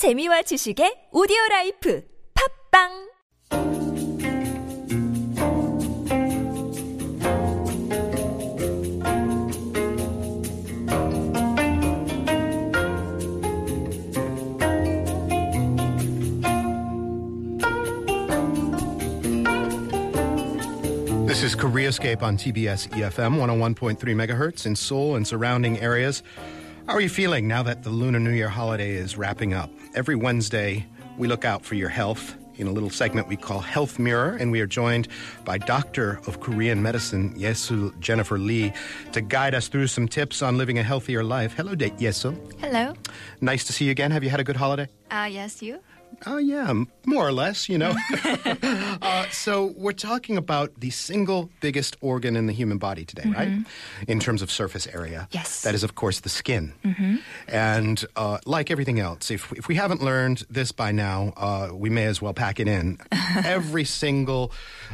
재미와 지식의 오디오 라이프 팝빵 This is Koreascape on TBS EFM 101.3 megahertz in Seoul and surrounding areas. How are you feeling now that the Lunar New Year holiday is wrapping up? Every Wednesday, we look out for your health in a little segment we call Health Mirror, and we are joined by Doctor of Korean Medicine, Yeseul Jennifer Lee, to guide us through some tips on living a healthier life. Hello, Yeseul. Hello. Nice to see you again. Have you had a good holiday? Uh, yes, you? Oh, yeah, more or less, you know. uh, so, we're talking about the single biggest organ in the human body today, right? In terms of surface area. Yes. That is, of course, the skin. And uh, like everything else, if, if we haven't learned this by now, uh, we may as well pack it in. Every single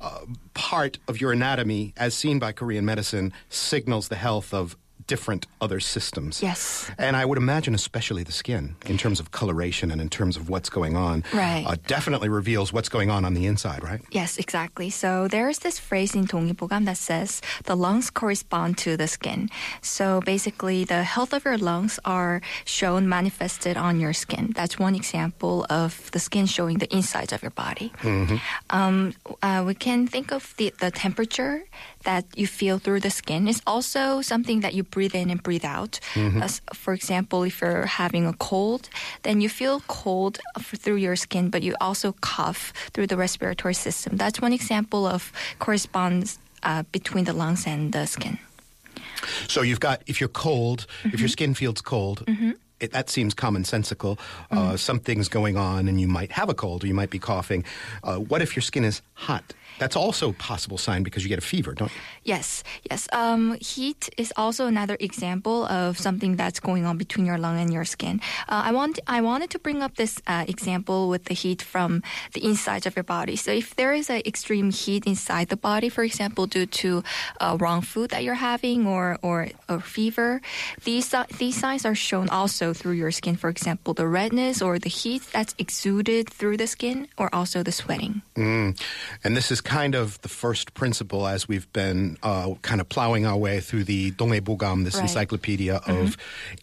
uh, part of your anatomy, as seen by Korean medicine, signals the health of different other systems. Yes. And I would imagine, especially the skin, in terms of coloration and in terms of what's going on, right. Uh, definitely reveals what's going on on the inside, right? Yes, exactly. So there's this phrase in Dongbogam that says the lungs correspond to the skin. So basically, the health of your lungs are shown manifested on your skin. That's one example of the skin showing the insides of your body. Mm-hmm. Um, uh, we can think of the, the temperature that you feel through the skin is also something that you breathe in and breathe out. As, for example, if you're having a cold, then you feel cold through your skin, but you also cough through the respiratory system. That's one example of corresponds uh, between the lungs and the skin. So you've got, if you're cold, if Mm-hmm. your skin feels cold, it, that seems commonsensical. Uh, Mm-hmm. something's going on and you might have a cold or you might be coughing. Uh, what if your skin is hot? That's also a possible sign because you get a fever, don't you? Yes, yes. Um, heat is also another example of something that's going on between your lung and your skin. Uh, I want I wanted to bring up this uh, example with the heat from the inside of your body. So if there is an extreme heat inside the body, for example, due to uh, wrong food that you're having or or, or fever, these these signs are shown also through your skin. For example, the redness or the heat that's exuded through the skin, or also the sweating. And this is kind of the first principle as we've been uh, kind of plowing our way through the Dongbogam, this Right. encyclopedia of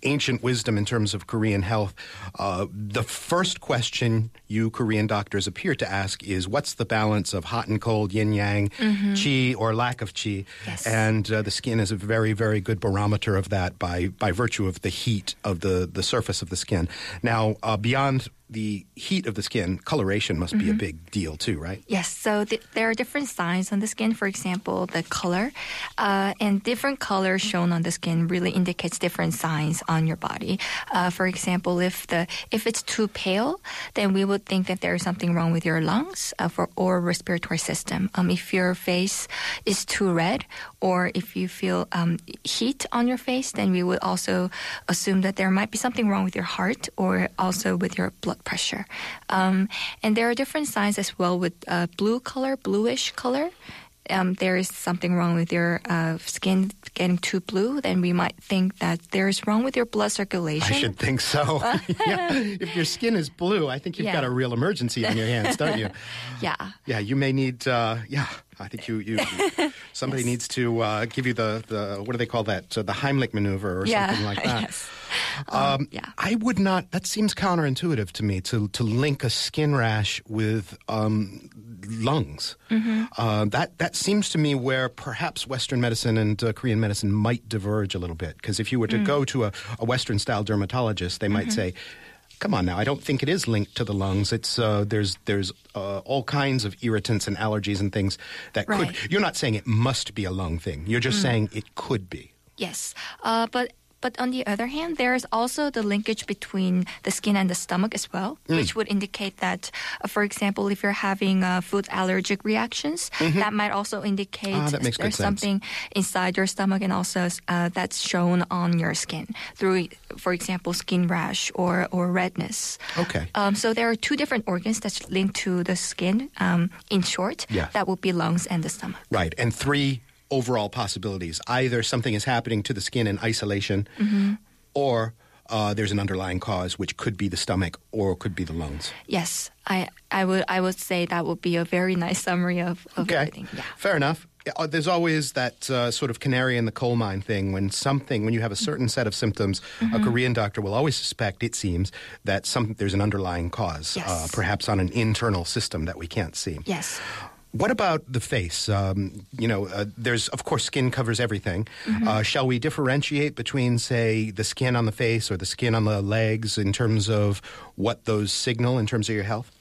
ancient wisdom in terms of Korean health. Uh, the first question you Korean doctors appear to ask is what's the balance of hot and cold, yin yang, chi or lack of chi? Yes. And uh, the skin is a very, very good barometer of that by, by virtue of the heat of the, the surface of the skin. Now, uh, beyond the heat of the skin, coloration must be a big deal too, right? Yes, so th- there are different signs on the skin. For example, the color, uh, and different colors shown on the skin really indicates different signs on your body. Uh, for example, if the if it's too pale, then we would think that there is something wrong with your lungs uh, for, or respiratory system. Um, if your face is too red, or if you feel um, heat on your face, then we would also assume that there might be something wrong with your heart or also with your blood pressure. Um, and there are different signs as well with uh, blue color, bluish color. Um, there is something wrong with your uh, skin getting too blue, then we might think that there is wrong with your blood circulation. I should think so. yeah. If your skin is blue, I think you've got a real emergency on your hands, don't you? Yeah. Yeah, you may need. Uh, yeah, I think you. you somebody needs to uh, give you the, the what do they call that? Uh, the Heimlich maneuver or Yeah. something like that. yes. Um, yeah. I would not. That seems counterintuitive to me to to link a skin rash with um, lungs. Mm-hmm. Uh, that that seems to me where perhaps Western medicine and uh, Korean medicine might diverge a little bit. Because if you were to Mm. go to a, a Western style dermatologist, they might Mm-hmm. say. Come on now, I don't think it is linked to the lungs. It's uh, there's there's uh, all kinds of irritants and allergies and things that Right. could. You're not saying it must be a lung thing. You're just saying it could be. Yes, uh, but but on the other hand, there is also the linkage between the skin and the stomach as well, Mm. which would indicate that, uh, for example, if you're having uh, food allergic reactions, that might also indicate Mm-hmm. Ah, there's sense. something inside your stomach and also uh, that's shown on your skin through, for example, skin rash or or redness. Okay. Um, so there are two different organs that's linked to the skin. Um, in short, Yeah. that would be lungs and the stomach. Right. And three overall possibilities. Either something is happening to the skin in isolation, or uh, there's an underlying cause, which could be the stomach or could be the lungs. Yes, I, I would I would say that would be a very nice summary of, of everything. Yeah. Fair enough. Uh, There's always that uh, sort of canary in the coal mine thing when something, when you have a certain set of symptoms, Mm-hmm. a Korean doctor will always suspect, it seems, that some there's an underlying cause, Yes. uh, perhaps on an internal system that we can't see. Yes. What about the face? Um, you know, uh, there's, of course, skin covers everything. Mm-hmm. Uh, shall we differentiate between, say, the skin on the face or the skin on the legs in terms of what those signal in terms of your health?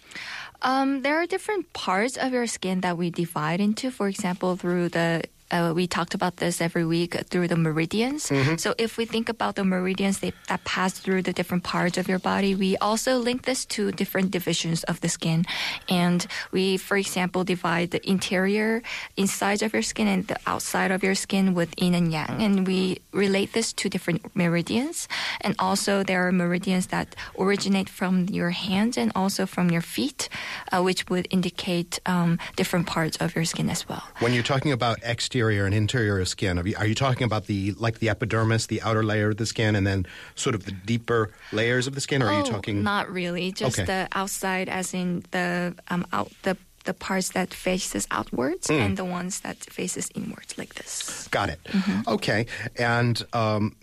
Um, there are different parts of your skin that we divide into. For example, through the uh, we talked about this every week through the meridians. So if we think about the meridians they, that pass through the different parts of your body, we also link this to different divisions of the skin. And we, for example, divide the interior inside of your skin and the outside of your skin with yin and yang. And we relate this to different meridians. And also there are meridians that originate from your hands and also from your feet, uh, which would indicate um, different parts of your skin as well. When you're talking about exterior and interior of skin, are you, are you talking about the like the epidermis, the outer layer of the skin, and then sort of the deeper layers of the skin? Or are you Oh, talking? Not really. Just Okay. the outside, as in the um out the the parts that faces outwards Hmm. and the ones that faces inwards, like this. Got it. Mm-hmm. Okay. And um,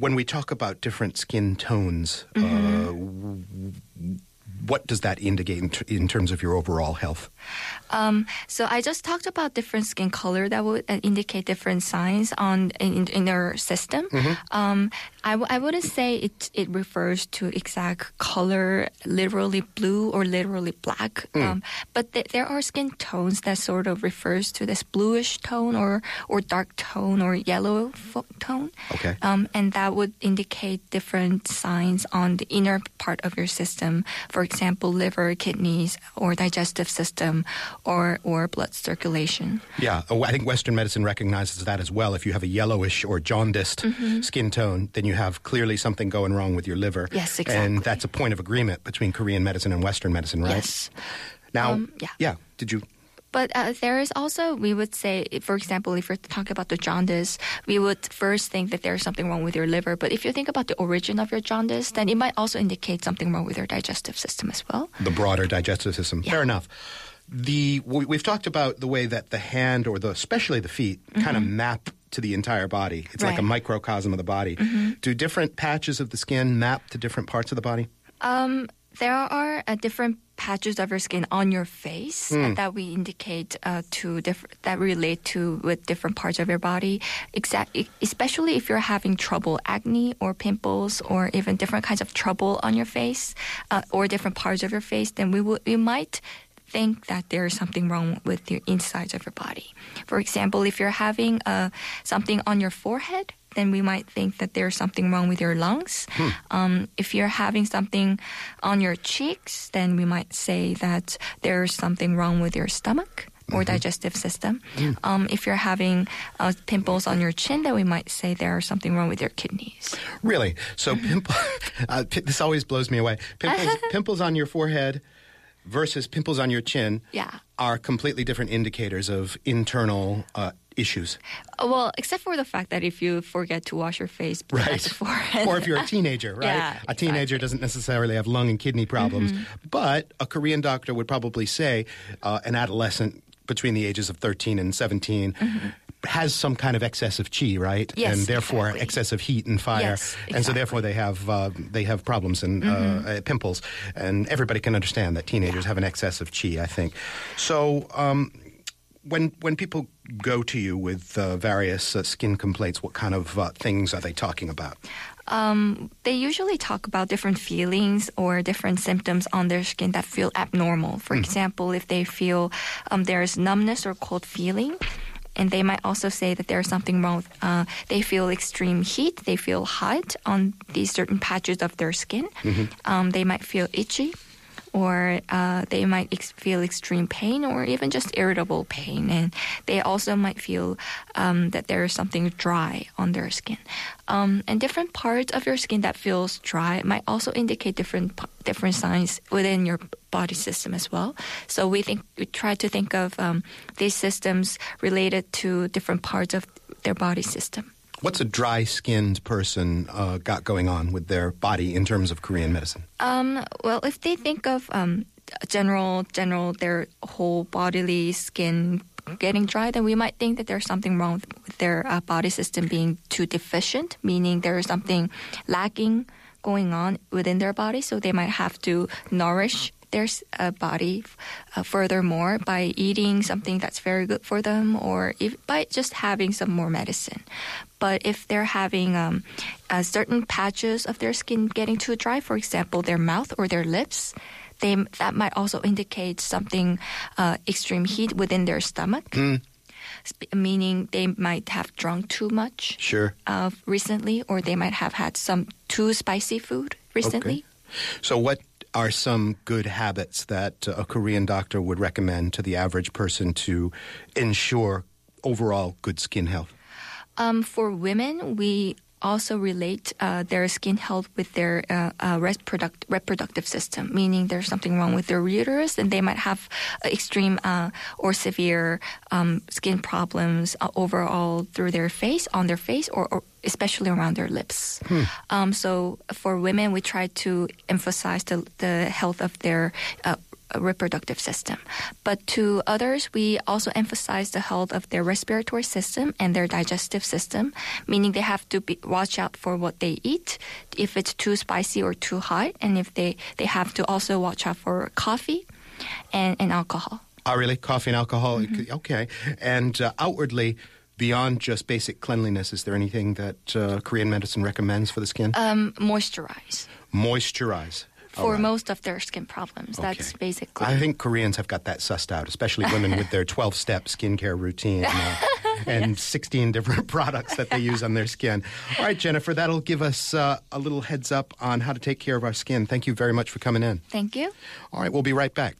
when we talk about different skin tones, uh, Mm-hmm. w- what does that indicate in, t- in terms of your overall health? Um, so I just talked about different skin color that would uh, indicate different signs on in, in our system. Mm-hmm. Um, I, w- I wouldn't say it it refers to exact color, literally blue or literally black. Mm. Um, but th- there are skin tones that sort of refers to this bluish tone or or dark tone or yellow fo- tone. Okay. Um, and that would indicate different signs on the inner part of your system. For example, liver, kidneys, or digestive system, or or blood circulation. Yeah, oh, I think Western medicine recognizes that as well. If you have a yellowish or jaundiced Mm-hmm. skin tone, then you have clearly something going wrong with your liver. Yes, exactly. And that's a point of agreement between Korean medicine and Western medicine, right? Yes. Now, Um, yeah. Did you? But uh, there is also, we would say, for example, if we're talking about the jaundice, we would first think that there's something wrong with your liver. But if you think about the origin of your jaundice, then it might also indicate something wrong with your digestive system as well. the broader digestive system. Yeah. Fair enough. The we- we've talked about the way that the hand or the especially the feet kind of map to the entire body. It's like a Mm-hmm. Right. Mm-hmm. microcosm of the body. Do different patches of the skin map to different parts of the body? Um, there are uh, different patches of your skin on your face Hmm. that we indicate uh, to different that relate to with different parts of your body. Exact, especially if you're having trouble, acne or pimples, or even different kinds of trouble on your face uh, or different parts of your face, then we will we might think that there is something wrong with the insides of your body. For example, if you're having uh, something on your forehead, then we might think that there's something wrong with your lungs. Um, if you're having something on your cheeks, then we might say that there's something wrong with your stomach. Or digestive system. Um, if you're having uh, pimples on your chin, then we might say there's something wrong with your kidneys. Really? So Mm-hmm. pimple. uh, pi- this always blows me away. Pimples, pimples on your forehead versus pimples on your chin. Yeah. Are completely different indicators of internal uh, issues. Well, except for the fact that if you forget to wash your face Right. before, or if you're a teenager, right? Yeah, a teenager exactly. Mm-hmm. doesn't necessarily have lung and kidney problems, but a Korean doctor would probably say uh, an adolescent between the ages of 13 and 17 has some kind of excess of chi, right? Mm-hmm. Yes, and therefore exactly. excessive heat and fire, Yes, exactly. and so. Mm-hmm. therefore they have uh, they have problems and uh, uh, pimples, and everybody can understand that teenagers have an excess of chi. I think so. Um, when when people go to you with uh, various uh, skin complaints, what kind of uh, things are they talking about? um, they usually talk about different feelings or different symptoms on their skin that feel abnormal. For example, if they feel um, there's numbness or cold feeling. And they might also say that there's something wrong. With, uh, they feel extreme heat. They feel hot on these certain patches of their skin. Um, they might feel itchy, or uh, they might ex- feel extreme pain, or even just irritable pain. And they also might feel um, that there is something dry on their skin. Um, and different parts of your skin that feels dry might also indicate different different signs within your body system as well. So we think we try to think of um, these systems related to different parts of their body system. What's a dry skinned person uh, got going on with their body in terms of Korean medicine? Um, well, if they think of um, general, general, their whole bodily skin getting dry, then we might think that there's something wrong with their uh, body system being too deficient, meaning there's something lacking going on within their body. So they might have to nourish their uh, body uh, furthermore by eating something that's very good for them or if, by just having some more medicine. But if they're having um, uh, certain patches of their skin getting too dry, for example, their mouth or their lips, they, that might also indicate something uh, extreme heat within their stomach. Mm. Meaning they might have drunk too much Sure. uh, recently, or they might have had some too spicy food recently. okay. So, what are some good habits that a Korean doctor would recommend to the average person to ensure overall good skin health? Um, for women, we also relate uh, their skin health with their uh, uh, reproduct- reproductive system, meaning there's something wrong with their uterus and they might have extreme uh, or severe um, skin problems uh, overall through their face, on their face, or, or especially around their lips. Um, so for women, we try to emphasize the, the health of their uh, reproductive system. But to others, we also emphasize the health of their respiratory system and their digestive system, meaning they have to be, watch out for what they eat, if it's too spicy or too hot, and if they, they have to also watch out for coffee and, and alcohol. Oh, really? Coffee and alcohol? Okay. And uh, outwardly, beyond just basic cleanliness, is there anything that uh, Korean medicine recommends for the skin? Um, moisturize Moisturize. For right. most of their skin problems. That's basically. I think Koreans have got that sussed out, especially women with their 12 step skincare routine uh, and 16 different products that they use on their skin. All right, Jennifer, that'll give us uh, a little heads up on how to take care of our skin. Thank you very much for coming in. Thank you. All right, we'll be right back.